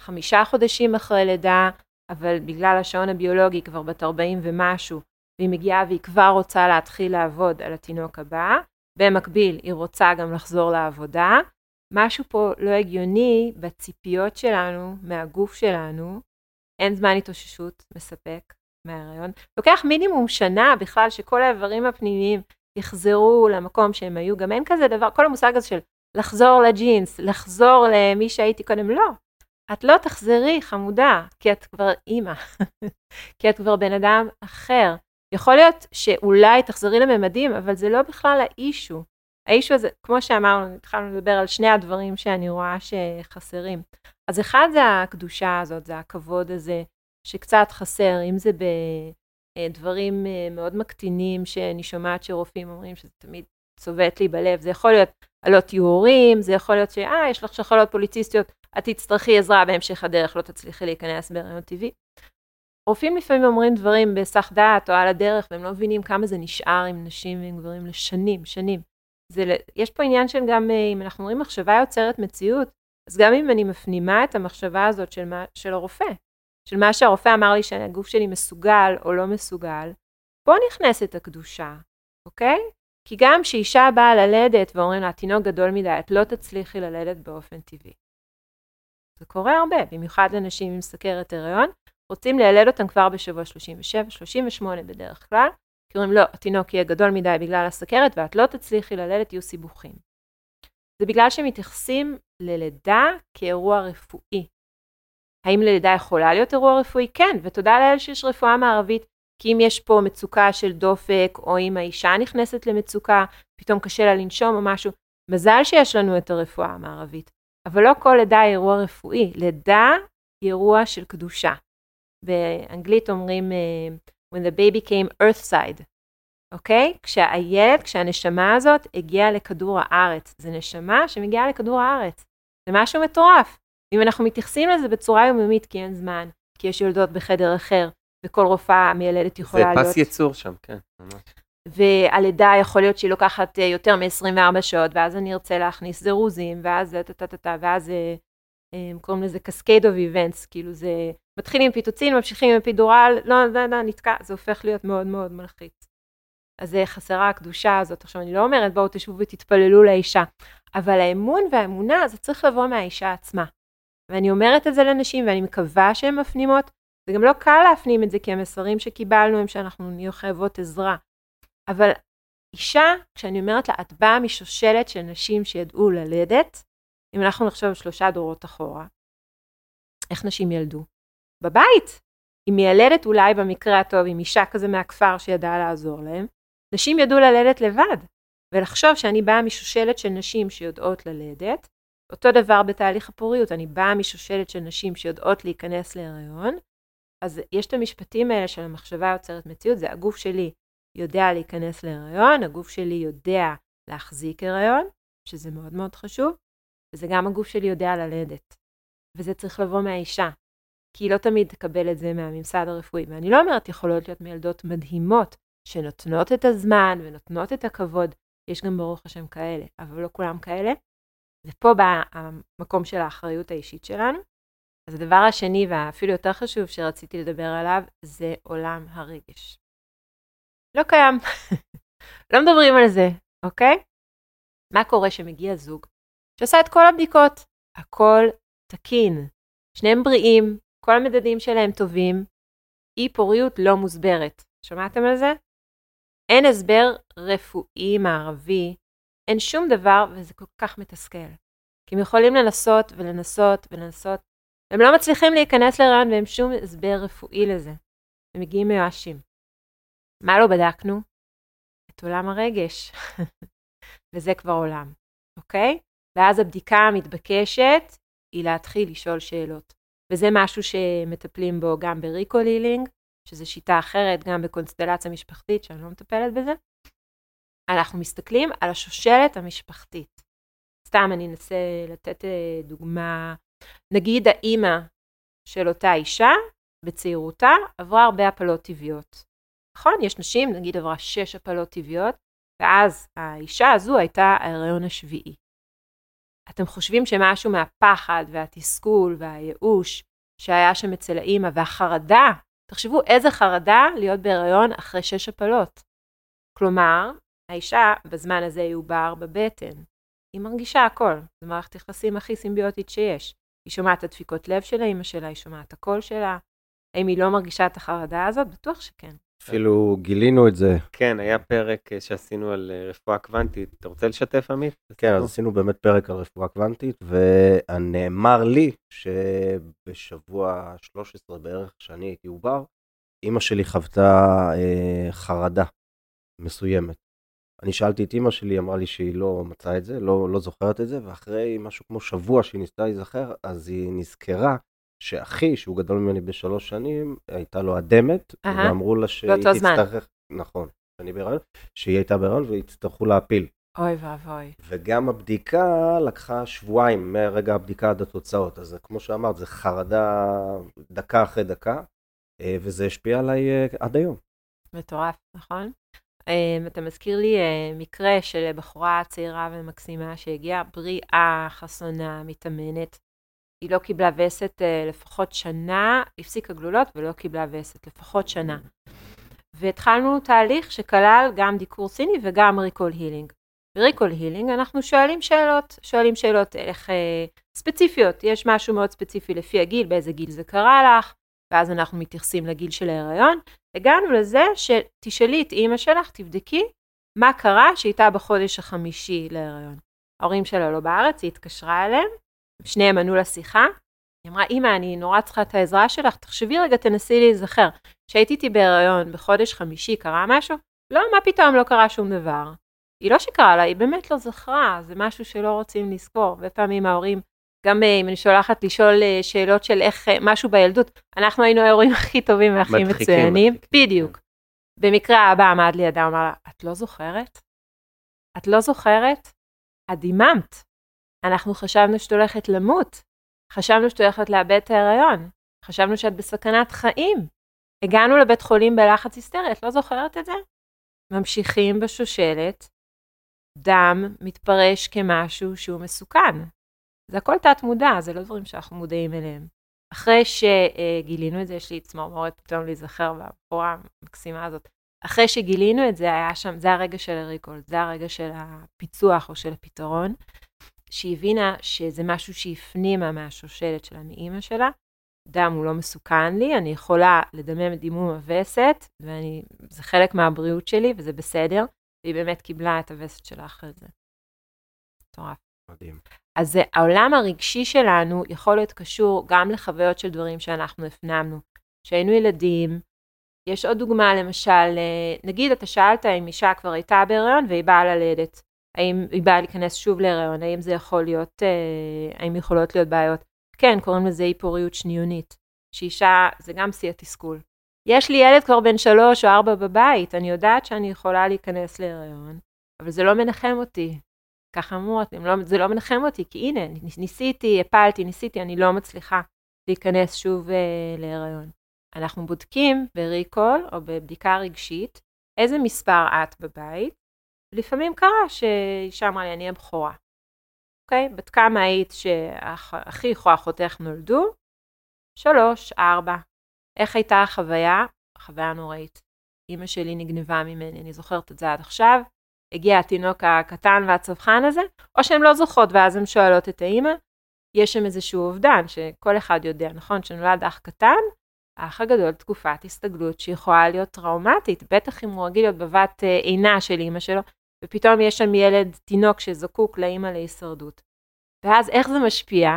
חמישה חודשים אחרי לידה, אבל בגלל השעון הביולוגי כבר בת 40 ומשהו, והיא מגיעה והיא כבר רוצה להתחיל לעבוד על התינוק הבא, במקביל היא רוצה גם לחזור לעבודה, משהו פה לא הגיוני בציפיות שלנו, מהגוף שלנו, אין זמן התאוששות מספק מההריון. לוקח מינימום שנה בכלל שכל האיברים הפנימיים יחזרו למקום שהם היו, גם אין כזה דבר, כל המושג הזה של לחזור לג'ינס, לחזור למי שהייתי קודם, לא. את לא תחזרי, חמודה, כי את כבר אימא, כי את כבר בן אדם אחר. יכול להיות שאולי תחזרי לממדים, אבל זה לא בכלל האישו. האישו הזה, כמו שאמרנו, התחלנו לדבר על שני הדברים שאני רואה שחסרים. אז אחד זה הקדושה הזאת, זה הכבוד הזה שקצת חסר, אם זה בדברים אה, מאוד מקטינים שאני שומעת שרופאים אומרים שזה תמיד צובט לי בלב, זה יכול להיות עלות יורים, זה יכול להיות שאה, יש לך שחלות פוליציסטיות, את תצטרכי עזרה בהמשך הדרך, לא תצליחי להיכנס בהריון טבעי. רופאים לפעמים אומרים דברים בהיסח דעת או על הדרך, והם לא מבינים כמה זה נשאר עם נשים ועם גברים לשנים, שנים. זה, יש פה עניין של גם, אה, אם אנחנו אומרים מחשבה יוצרת מציאות, אז גם אם אני מפנימה את המחשבה הזאת של, מה, של הרופא, של מה שהרופא אמר לי שהגוף שלי מסוגל או לא מסוגל, פה נכנסת הקדושה, אוקיי? כי גם כשאישה באה ללדת ואומרים לה, התינוק גדול מדי, את לא תצליחי ללדת באופן טבעי. זה קורה הרבה, במיוחד לנשים עם סכרת הריון, רוצים לילד אותם כבר בשבוע 37, 38 בדרך כלל, כי אומרים לא, התינוק יהיה גדול מדי בגלל הסכרת ואת לא תצליחי ללדת, יהיו סיבוכים. זה בגלל שמתייחסים ללידה כאירוע רפואי. האם לידה יכולה להיות אירוע רפואי? כן, ותודה לאל שיש רפואה מערבית, כי אם יש פה מצוקה של דופק, או אם האישה נכנסת למצוקה, פתאום קשה לה לנשום או משהו, מזל שיש לנו את הרפואה המערבית. אבל לא כל לידה היא אירוע רפואי, לידה היא אירוע של קדושה. באנגלית אומרים uh, when the baby came earthside, אוקיי? Okay? כשהילד, כשהנשמה הזאת הגיעה לכדור הארץ. זו נשמה שמגיעה לכדור הארץ. זה משהו מטורף. אם אנחנו מתייחסים לזה בצורה יומיומית, כי אין זמן, כי יש יולדות בחדר אחר, וכל רופאה מיילדת יכולה להיות... זה פס ייצור שם, כן, ממש. והלידה יכול להיות שהיא לוקחת יותר מ-24 שעות, ואז אני ארצה להכניס זירוזים, ואז טה-טה-טה, ואז הם קוראים לזה cascade of events, כאילו זה מתחיל עם פיתוצין, ממשיכים עם אפידורל, לא, לא, לא, נתקע, זה הופך להיות מאוד מאוד מלחיץ. אז זה חסרה הקדושה הזאת. עכשיו, אני לא אומרת, בואו תשבו ותתפללו לאישה, אבל האמון והאמונה, זה צריך לבוא מהאישה עצמה. ואני אומרת את זה לנשים, ואני מקווה שהן מפנימות. זה גם לא קל להפנים את זה, כי המסרים שקיבלנו הם שאנחנו נהיה חייבות עזרה. אבל אישה, כשאני אומרת לה, את באה משושלת של נשים שידעו ללדת, אם אנחנו נחשוב שלושה דורות אחורה, איך נשים ילדו? בבית. היא מיילדת אולי במקרה הטוב עם אישה כזה מהכפר שידעה לעזור להם, נשים ידעו ללדת לבד. ולחשוב שאני באה משושלת של נשים שיודעות ללדת, אותו דבר בתהליך הפוריות, אני באה משושלת של נשים שיודעות להיכנס להיריון, אז יש את המשפטים האלה של המחשבה יוצרת מציאות, זה הגוף שלי יודע להיכנס להיריון, הגוף שלי יודע להחזיק הריון, שזה מאוד מאוד חשוב, וזה גם הגוף שלי יודע ללדת. וזה צריך לבוא מהאישה, כי היא לא תמיד תקבל את זה מהממסד הרפואי. ואני לא אומרת יכולות להיות מילדות מדהימות, שנותנות את הזמן ונותנות את הכבוד, יש גם ברוך השם כאלה, אבל לא כולם כאלה. ופה בא המקום של האחריות האישית שלנו. אז הדבר השני והאפילו יותר חשוב שרציתי לדבר עליו זה עולם הרגש. לא קיים. לא מדברים על זה, אוקיי? מה קורה שמגיע זוג שעשה את כל הבדיקות, הכל תקין, שניהם בריאים, כל המדדים שלהם טובים, אי פוריות לא מוסברת. שמעתם על זה? אין הסבר רפואי מערבי, אין שום דבר, וזה כל כך מתסכל. כי הם יכולים לנסות ולנסות ולנסות, הם לא מצליחים להיכנס להיריון ואין שום הסבר רפואי לזה. הם מגיעים מיואשים. מה לא בדקנו? את עולם הרגש. וזה כבר עולם, אוקיי? ואז הבדיקה המתבקשת היא להתחיל לשאול שאלות. וזה משהו שמטפלים בו גם בריקול הילינג, שזו שיטה אחרת, גם בקונסטלציה משפחתית, שאני לא מטפלת בזה. אנחנו מסתכלים על השושלת המשפחתית. סתם אני אנסה לתת אה, דוגמה, נגיד האימא של אותה אישה, בצעירותה, עברה הרבה הפלות טבעיות. נכון? יש נשים, נגיד עברה שש הפלות טבעיות, ואז האישה הזו הייתה ההריון השביעי. אתם חושבים שמשהו מהפחד והתסכול והייאוש שהיה שם אצל האימא והחרדה, תחשבו איזה חרדה להיות בהיריון אחרי שש הפלות. כלומר, האישה בזמן הזה היא עובר בבטן. היא מרגישה הכל, זו מערכת יחסים הכי סימביוטית שיש. היא שומעת את הדפיקות לב של האימא שלה, היא שומעת את הקול שלה. האם היא לא מרגישה את החרדה הזאת? בטוח שכן. אפילו גילינו את זה. כן, היה פרק אה, שעשינו על אה, רפואה קוונטית. אתה רוצה לשתף, עמית? כן, אז עשינו באמת פרק על רפואה קוונטית, ונאמר לי שבשבוע 13 בערך, שאני הייתי עובר, אימא שלי חוותה אה, חרדה מסוימת. אני שאלתי את אימא שלי, אמרה לי שהיא לא מצאה את זה, לא, לא זוכרת את זה, ואחרי משהו כמו שבוע שהיא ניסתה להיזכר, אז היא נזכרה שאחי, שהוא גדול ממני בשלוש שנים, הייתה לו אדמת, uh-huh. ואמרו לה שהיא תצטרך... נכון, אני בהיריון, שהיא הייתה בהיריון ויצטרכו להפיל. אוי ואבוי. וגם הבדיקה לקחה שבועיים מרגע הבדיקה עד התוצאות. אז כמו שאמרת, זה חרדה דקה אחרי דקה, אה, וזה השפיע עליי אה, עד היום. מטורף, נכון? אה, אתה מזכיר לי מקרה של בחורה צעירה ומקסימה שהגיעה בריאה, חסונה, מתאמנת, היא לא קיבלה וסת uh, לפחות שנה, הפסיקה גלולות ולא קיבלה וסת לפחות שנה. והתחלנו תהליך שכלל גם דיקור סיני וגם ריקול הילינג. בריקול הילינג אנחנו שואלים שאלות, שואלים שאלות איך uh, ספציפיות, יש משהו מאוד ספציפי לפי הגיל, באיזה גיל זה קרה לך, ואז אנחנו מתייחסים לגיל של ההיריון. הגענו לזה שתשאלי את אימא שלך, תבדקי מה קרה שהייתה בחודש החמישי להיריון. ההורים שלה לא בארץ, היא התקשרה אליהם, שניהם ענו לשיחה. היא אמרה, אמא, אני נורא צריכה את העזרה שלך, תחשבי רגע, תנסי להיזכר. כשהייתי איתי בהיריון בחודש חמישי, קרה משהו? לא, מה פתאום, לא קרה שום דבר. היא לא שקרה לה, היא באמת לא זכרה, זה משהו שלא רוצים לזכור. הרבה פעמים ההורים, גם אה, אם אני שולחת לשאול אה, שאלות של איך, אה, משהו בילדות, אנחנו היינו ההורים הכי טובים והכי מצוינים. מדחיקים. בדיוק. במקרה האבא עמד לידה, אמר לה, את לא זוכרת? את לא זוכרת? את דיממת. אנחנו חשבנו שאת הולכת למות, חשבנו שאת הולכת לאבד את ההיריון, חשבנו שאת בסכנת חיים. הגענו לבית חולים בלחץ היסטרי, את לא זוכרת את זה? ממשיכים בשושלת, דם מתפרש כמשהו שהוא מסוכן. זה הכל תת מודע, זה לא דברים שאנחנו מודעים אליהם. אחרי שגילינו את זה, יש לי צמרמורת פתאום להיזכר בבחורה המקסימה הזאת. אחרי שגילינו את זה, היה שם, זה הרגע של הריקולד, זה הרגע של הפיצוח או של הפתרון, שהיא הבינה שזה משהו שהיא הפנימה מהשושלת שלה, מאימא שלה. דם הוא לא מסוכן לי, אני יכולה לדמם את דימום הווסת, וזה חלק מהבריאות שלי, וזה בסדר, והיא באמת קיבלה את הווסת שלה אחרי זה. מטורף. מדהים. אז העולם הרגשי שלנו יכול להיות קשור גם לחוויות של דברים שאנחנו הפנמנו. כשהיינו ילדים, יש עוד דוגמה למשל, אה, נגיד אתה שאלת אם אישה כבר הייתה בהיריון והיא באה ללדת, האם היא באה להיכנס שוב להיריון, האם זה יכול להיות, אה, האם יכולות להיות בעיות. כן, קוראים לזה אי פוריות שניונית, שאישה, זה גם שיא התסכול. יש לי ילד כבר בן שלוש או ארבע בבית, אני יודעת שאני יכולה להיכנס להיריון, אבל זה לא מנחם אותי. ככה אמרו, לא, זה לא מנחם אותי, כי הנה, ניסיתי, הפלתי, ניסיתי, אני לא מצליחה להיכנס שוב אה, להיריון. אנחנו בודקים בריקול או בבדיקה רגשית איזה מספר את בבית. לפעמים קרה שאישה אמרה לי, אני הבכורה. אוקיי? בת כמה היית שאחיך או אחותך נולדו? שלוש, ארבע. איך הייתה החוויה? החוויה נוראית. אימא שלי נגנבה ממני, אני זוכרת את זה עד עכשיו. הגיע התינוק הקטן והצווחן הזה, או שהן לא זוכרות ואז הן שואלות את האימא. יש שם איזשהו אובדן שכל אחד יודע, נכון? שנולד אח קטן, האח הגדול תקופת הסתגלות שיכולה להיות טראומטית, בטח אם הוא רגיל להיות בבת אה, עינה של אימא שלו, ופתאום יש שם ילד, תינוק שזקוק לאימא להישרדות. ואז איך זה משפיע?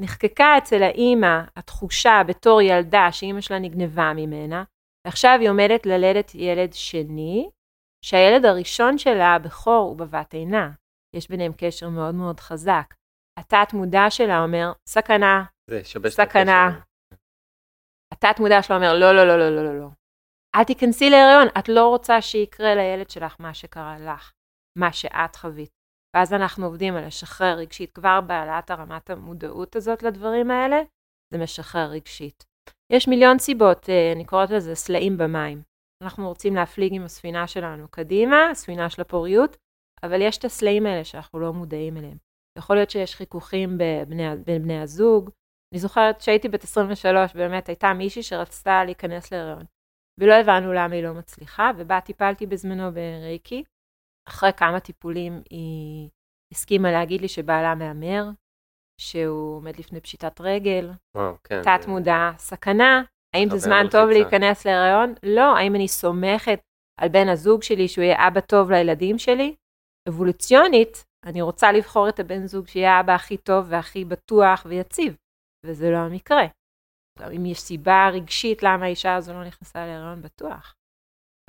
נחקקה אצל האימא התחושה בתור ילדה שאימא שלה נגנבה ממנה, ועכשיו היא עומדת ללדת ילד שני, שהילד הראשון שלה, הבכור, הוא בבת עינה. יש ביניהם קשר מאוד מאוד חזק. התת מודע שלה אומר, סכנה, סכנה. התת מודע שלה אומר, לא, לא, לא, לא, לא, לא, לא. אל תיכנסי להיריון, את לא רוצה שיקרה לילד שלך מה שקרה לך, מה שאת חווית. ואז אנחנו עובדים על לשחרר רגשית, כבר בהעלאת הרמת המודעות הזאת לדברים האלה, זה משחרר רגשית. יש מיליון סיבות, אה, אני קוראת לזה סלעים במים. אנחנו רוצים להפליג עם הספינה שלנו קדימה, הספינה של הפוריות, אבל יש את הסלעים האלה שאנחנו לא מודעים אליהם. יכול להיות שיש חיכוכים בין בני הזוג. אני זוכרת שהייתי בת 23, באמת הייתה מישהי שרצתה להיכנס להיריון. ולא הבנו למה היא לא מצליחה, ובה טיפלתי בזמנו ברייקי. אחרי כמה טיפולים היא הסכימה להגיד לי שבעלה מהמר, שהוא עומד לפני פשיטת רגל, וואו, כן. תת מודע, סכנה, האם זה זמן טוב מלחיצה. להיכנס להיריון? לא, האם אני סומכת על בן הזוג שלי שהוא יהיה אבא טוב לילדים שלי? אבולוציונית, אני רוצה לבחור את הבן זוג שיהיה האבא הכי טוב והכי בטוח ויציב, וזה לא המקרה. גם אם יש סיבה רגשית למה האישה הזו לא נכנסה להיריון, בטוח.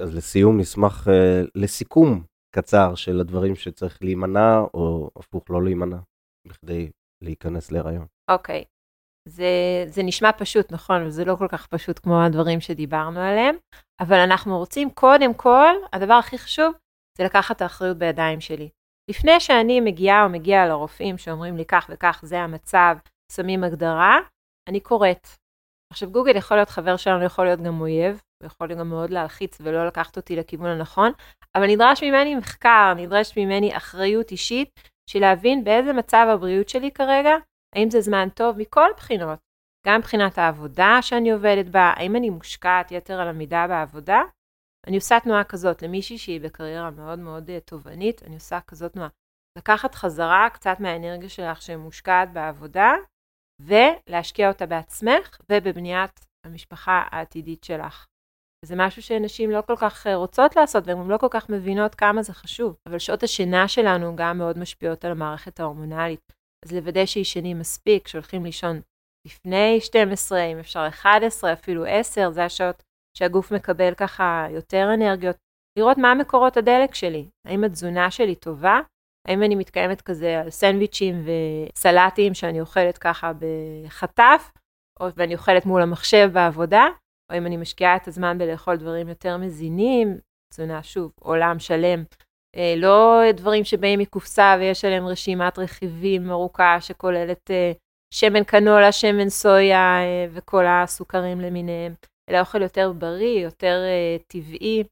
אז לסיום נשמח uh, לסיכום קצר של הדברים שצריך להימנע, או הפוך לא להימנע, בכדי להיכנס להיריון. אוקיי, זה, זה נשמע פשוט, נכון, וזה לא כל כך פשוט כמו הדברים שדיברנו עליהם, אבל אנחנו רוצים קודם כל, הדבר הכי חשוב זה לקחת את האחריות בידיים שלי. לפני שאני מגיעה או מגיעה לרופאים שאומרים לי כך וכך, זה המצב, שמים הגדרה, אני קוראת. עכשיו גוגל יכול להיות חבר שלנו, יכול להיות גם אויב, הוא יכול גם מאוד להלחיץ ולא לקחת אותי לכיוון הנכון, אבל נדרש ממני מחקר, נדרש ממני אחריות אישית, בשביל להבין באיזה מצב הבריאות שלי כרגע, האם זה זמן טוב מכל בחינות, גם מבחינת העבודה שאני עובדת בה, האם אני מושקעת יתר על המידה בעבודה. אני עושה תנועה כזאת למישהי שהיא בקריירה מאוד מאוד אה, תובענית, אני עושה כזאת תנועה. לקחת חזרה קצת מהאנרגיה שלך שמושקעת בעבודה, ולהשקיע אותה בעצמך ובבניית המשפחה העתידית שלך. זה משהו שנשים לא כל כך אה, רוצות לעשות, והן גם לא כל כך מבינות כמה זה חשוב. אבל שעות השינה שלנו גם מאוד משפיעות על המערכת ההורמונלית. אז לוודא שישנים מספיק, שהולכים לישון לפני 12, אם אפשר 11, אפילו 10, זה השעות שהגוף מקבל ככה יותר אנרגיות. לראות מה מקורות הדלק שלי, האם התזונה שלי טובה, האם אני מתקיימת כזה על סנדוויצ'ים וסלטים שאני אוכלת ככה בחטף, או ואני אוכלת מול המחשב בעבודה, או אם אני משקיעה את הזמן בלאכול דברים יותר מזינים, תזונה שוב, עולם שלם. אה, לא דברים שבאים מקופסה ויש עליהם רשימת רכיבים ארוכה שכוללת אה, שמן קנולה, שמן סויה אה, וכל הסוכרים למיניהם, אלא אוכל יותר בריא, יותר טבעי,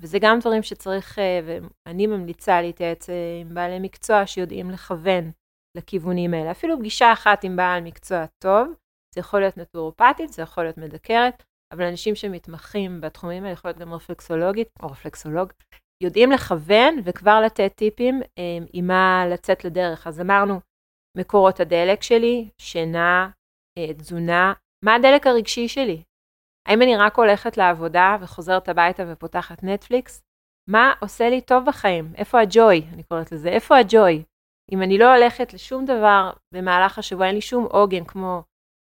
וזה גם דברים שצריך, אה, ואני ממליצה להתייעץ אה, עם בעלי מקצוע שיודעים לכוון לכיוונים האלה. אפילו פגישה אחת עם בעל מקצוע טוב, זה יכול להיות נטורופטית, זה יכול להיות מדקרת, אבל אנשים שמתמחים בתחומים האלה, יכול להיות גם רפלקסולוגית או רפלקסולוג, יודעים לכוון וכבר לתת טיפים אה, עם מה לצאת לדרך. אז אמרנו, מקורות הדלק שלי, שינה, תזונה, מה הדלק הרגשי שלי? האם אני רק הולכת לעבודה וחוזרת הביתה ופותחת נטפליקס? מה עושה לי טוב בחיים? איפה הג'וי? אני קוראת לזה. איפה הג'וי? אם אני לא הולכת לשום דבר במהלך השבוע, אין לי שום עוגן כמו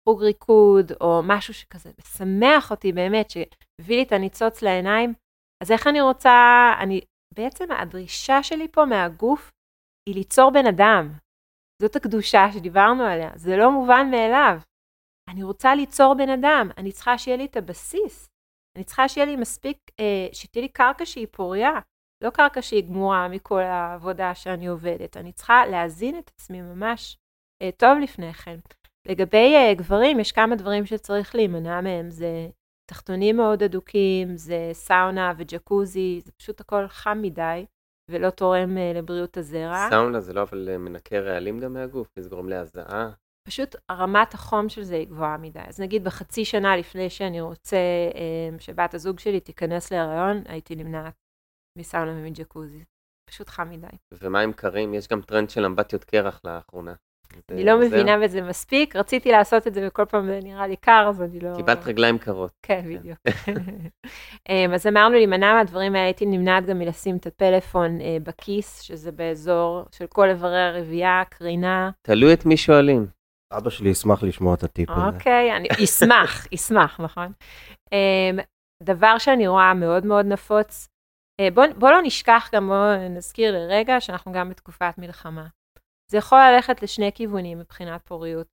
חוג ריקוד או משהו שכזה משמח אותי באמת, שהביא לי את הניצוץ לעיניים, אז איך אני רוצה, אני, בעצם הדרישה שלי פה מהגוף היא ליצור בן אדם. זאת הקדושה שדיברנו עליה, זה לא מובן מאליו. אני רוצה ליצור בן אדם, אני צריכה שיהיה לי את הבסיס. אני צריכה שיהיה לי מספיק, אה, שתהיה לי קרקע שהיא פוריה, לא קרקע שהיא גמורה מכל העבודה שאני עובדת. אני צריכה להזין את עצמי ממש אה, טוב לפני כן. לגבי אה, גברים, יש כמה דברים שצריך להימנע מהם. זה תחתונים מאוד הדוקים, זה סאונה וג'קוזי, זה פשוט הכל חם מדי. ולא תורם uh, לבריאות הזרע. סאונה זה לא אבל מנקה רעלים גם מהגוף, זה גורם להזעה. פשוט רמת החום של זה היא גבוהה מדי. אז נגיד בחצי שנה לפני שאני רוצה um, שבת הזוג שלי תיכנס להיריון, הייתי נמנעת מסאונה ומג'קוזי. פשוט חם מדי. ומים קרים? יש גם טרנד של אמבטיות קרח לאחרונה. אני לא מבינה בזה מספיק, רציתי לעשות את זה וכל פעם זה נראה לי קר, אז אני לא... קיבלת רגליים קרות. כן, בדיוק. אמ, אז אמרנו להימנע מהדברים האלה, הייתי נמנעת גם מלשים את הפלאפון אה, בכיס, שזה באזור של כל איברי הרבייה, קרינה. תלוי את מי שואלים. אבא שלי ישמח לשמוע את הטיפ הזה. אוקיי, אני אשמח, אשמח, נכון. אמ, דבר שאני רואה מאוד מאוד נפוץ, אה, בוא, בוא לא נשכח גם, בוא נזכיר לרגע שאנחנו גם בתקופת מלחמה. זה יכול ללכת לשני כיוונים מבחינת פוריות,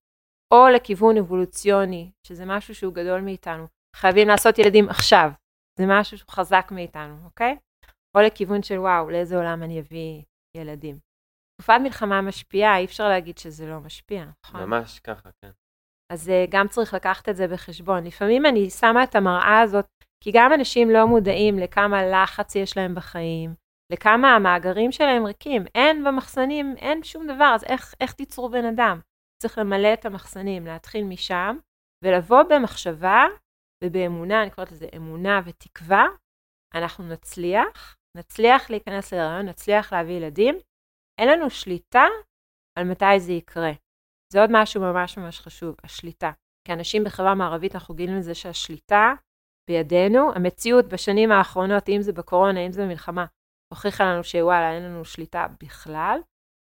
או לכיוון אבולוציוני, שזה משהו שהוא גדול מאיתנו. חייבים לעשות ילדים עכשיו, זה משהו שהוא חזק מאיתנו, אוקיי? או לכיוון של וואו, לאיזה עולם אני אביא ילדים. תקופת מלחמה משפיעה, אי אפשר להגיד שזה לא משפיע, נכון? ממש ככה, כן. אז uh, גם צריך לקחת את זה בחשבון. לפעמים אני שמה את המראה הזאת, כי גם אנשים לא מודעים לכמה לחץ יש להם בחיים, לכמה המאגרים שלהם ריקים. אין במחסנים, אין שום דבר, אז איך, איך תיצרו בן אדם? צריך למלא את המחסנים, להתחיל משם, ולבוא במחשבה ובאמונה, אני קוראת לזה אמונה ותקווה, אנחנו נצליח, נצליח להיכנס להיריון, נצליח להביא ילדים, אין לנו שליטה על מתי זה יקרה. זה עוד משהו ממש ממש חשוב, השליטה. כאנשים בחברה מערבית אנחנו גילים לזה שהשליטה בידינו, המציאות בשנים האחרונות, אם זה בקורונה, אם זה במלחמה, הוכיחה לנו שוואלה, אין לנו שליטה בכלל.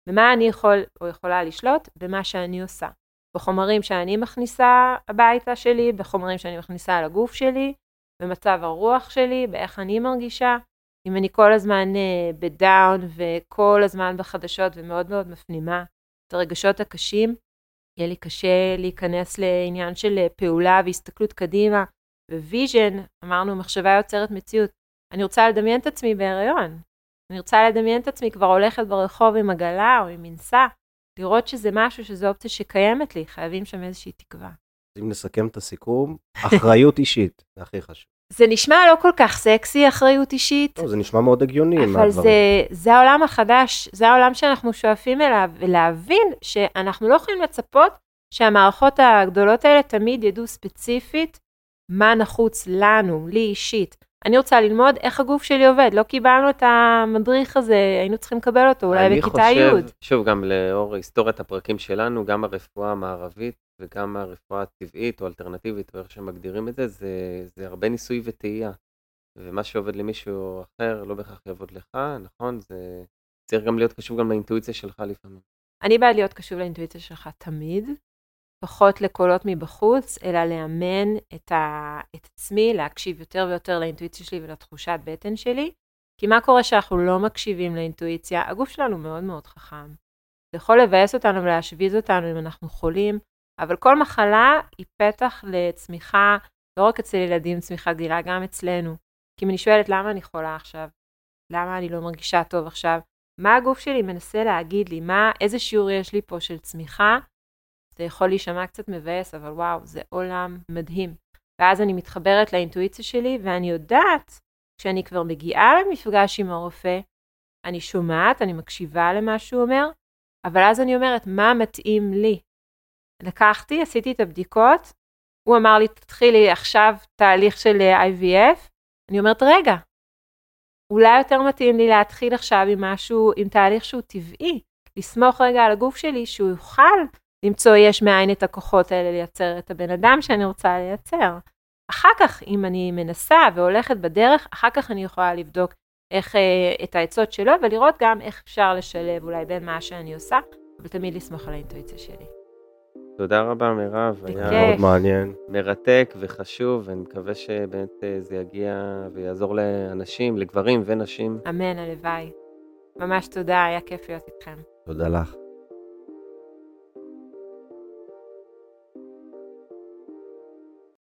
ומה אני יכול או יכולה לשלוט? במה שאני עושה. בחומרים שאני מכניסה הביתה שלי, בחומרים שאני מכניסה לגוף שלי, במצב הרוח שלי, באיך אני מרגישה. אם אני כל הזמן uh, בדאון וכל הזמן בחדשות ומאוד מאוד מפנימה את הרגשות הקשים, יהיה לי קשה להיכנס לעניין של אה, פעולה והסתכלות קדימה. vision, אמרנו, מחשבה יוצרת מציאות. אני רוצה לדמיין את עצמי בהיריון. אני רוצה לדמיין את עצמי כבר הולכת ברחוב עם עגלה או עם מנשא, לראות שזה משהו, שזו אופציה שקיימת לי, חייבים שם איזושהי תקווה. אם נסכם את הסיכום, אחריות אישית, זה הכי חשוב. זה נשמע לא כל כך סקסי, אחריות אישית. לא, זה נשמע מאוד הגיוני. אבל זה, זה העולם החדש, זה העולם שאנחנו שואפים אליו, ולהבין שאנחנו לא יכולים לצפות שהמערכות הגדולות האלה תמיד ידעו ספציפית מה נחוץ לנו, לי אישית. אני רוצה ללמוד איך הגוף שלי עובד, לא קיבלנו את המדריך הזה, היינו צריכים לקבל אותו אולי בכיתה י'. אני חושב, שוב, גם לאור היסטוריית הפרקים שלנו, גם הרפואה המערבית וגם הרפואה הטבעית או אלטרנטיבית, או איך שמגדירים את זה, זה, זה הרבה ניסוי וטעייה. ומה שעובד למישהו אחר לא בהכרח יעבוד לך, נכון? זה צריך גם להיות קשוב גם לאינטואיציה שלך לפעמים. אני בעד להיות קשוב לאינטואיציה שלך תמיד, פחות לקולות מבחוץ, אלא לאמן את, ה... את עצמי, להקשיב יותר ויותר לאינטואיציה שלי ולתחושת בטן שלי. כי מה קורה שאנחנו לא מקשיבים לאינטואיציה? הגוף שלנו מאוד מאוד חכם. זה יכול לבאס אותנו ולהשוויז אותנו אם אנחנו חולים, אבל כל מחלה היא פתח לצמיחה, לא רק אצל ילדים צמיחה גדילה, גם אצלנו. כי אם אני שואלת למה אני חולה עכשיו, למה אני לא מרגישה טוב עכשיו, מה הגוף שלי מנסה להגיד לי, מה, איזה שיעור יש לי פה של צמיחה, זה יכול להישמע קצת מבאס, אבל וואו, זה עולם מדהים. ואז אני מתחברת לאינטואיציה שלי, ואני יודעת כשאני כבר מגיעה למפגש עם הרופא, אני שומעת, אני מקשיבה למה שהוא אומר, אבל אז אני אומרת, מה מתאים לי? לקחתי, עשיתי את הבדיקות, הוא אמר לי, תתחילי עכשיו תהליך של IVF, אני אומרת, רגע, אולי יותר מתאים לי להתחיל עכשיו עם משהו, עם תהליך שהוא טבעי, לסמוך רגע על הגוף שלי שהוא יוכל למצוא יש מאין את הכוחות האלה לייצר את הבן אדם שאני רוצה לייצר. אחר כך, אם אני מנסה והולכת בדרך, אחר כך אני יכולה לבדוק איך, אה, את העצות שלו ולראות גם איך אפשר לשלב אולי בין מה שאני עושה, אבל תמיד לסמוך על האינטואיציה שלי. תודה רבה מירב, היה מאוד מעניין. מרתק וחשוב, ואני מקווה שבאמת אה, זה יגיע ויעזור לאנשים, לגברים ונשים. אמן, הלוואי. ממש תודה, היה כיף להיות איתכם. תודה לך.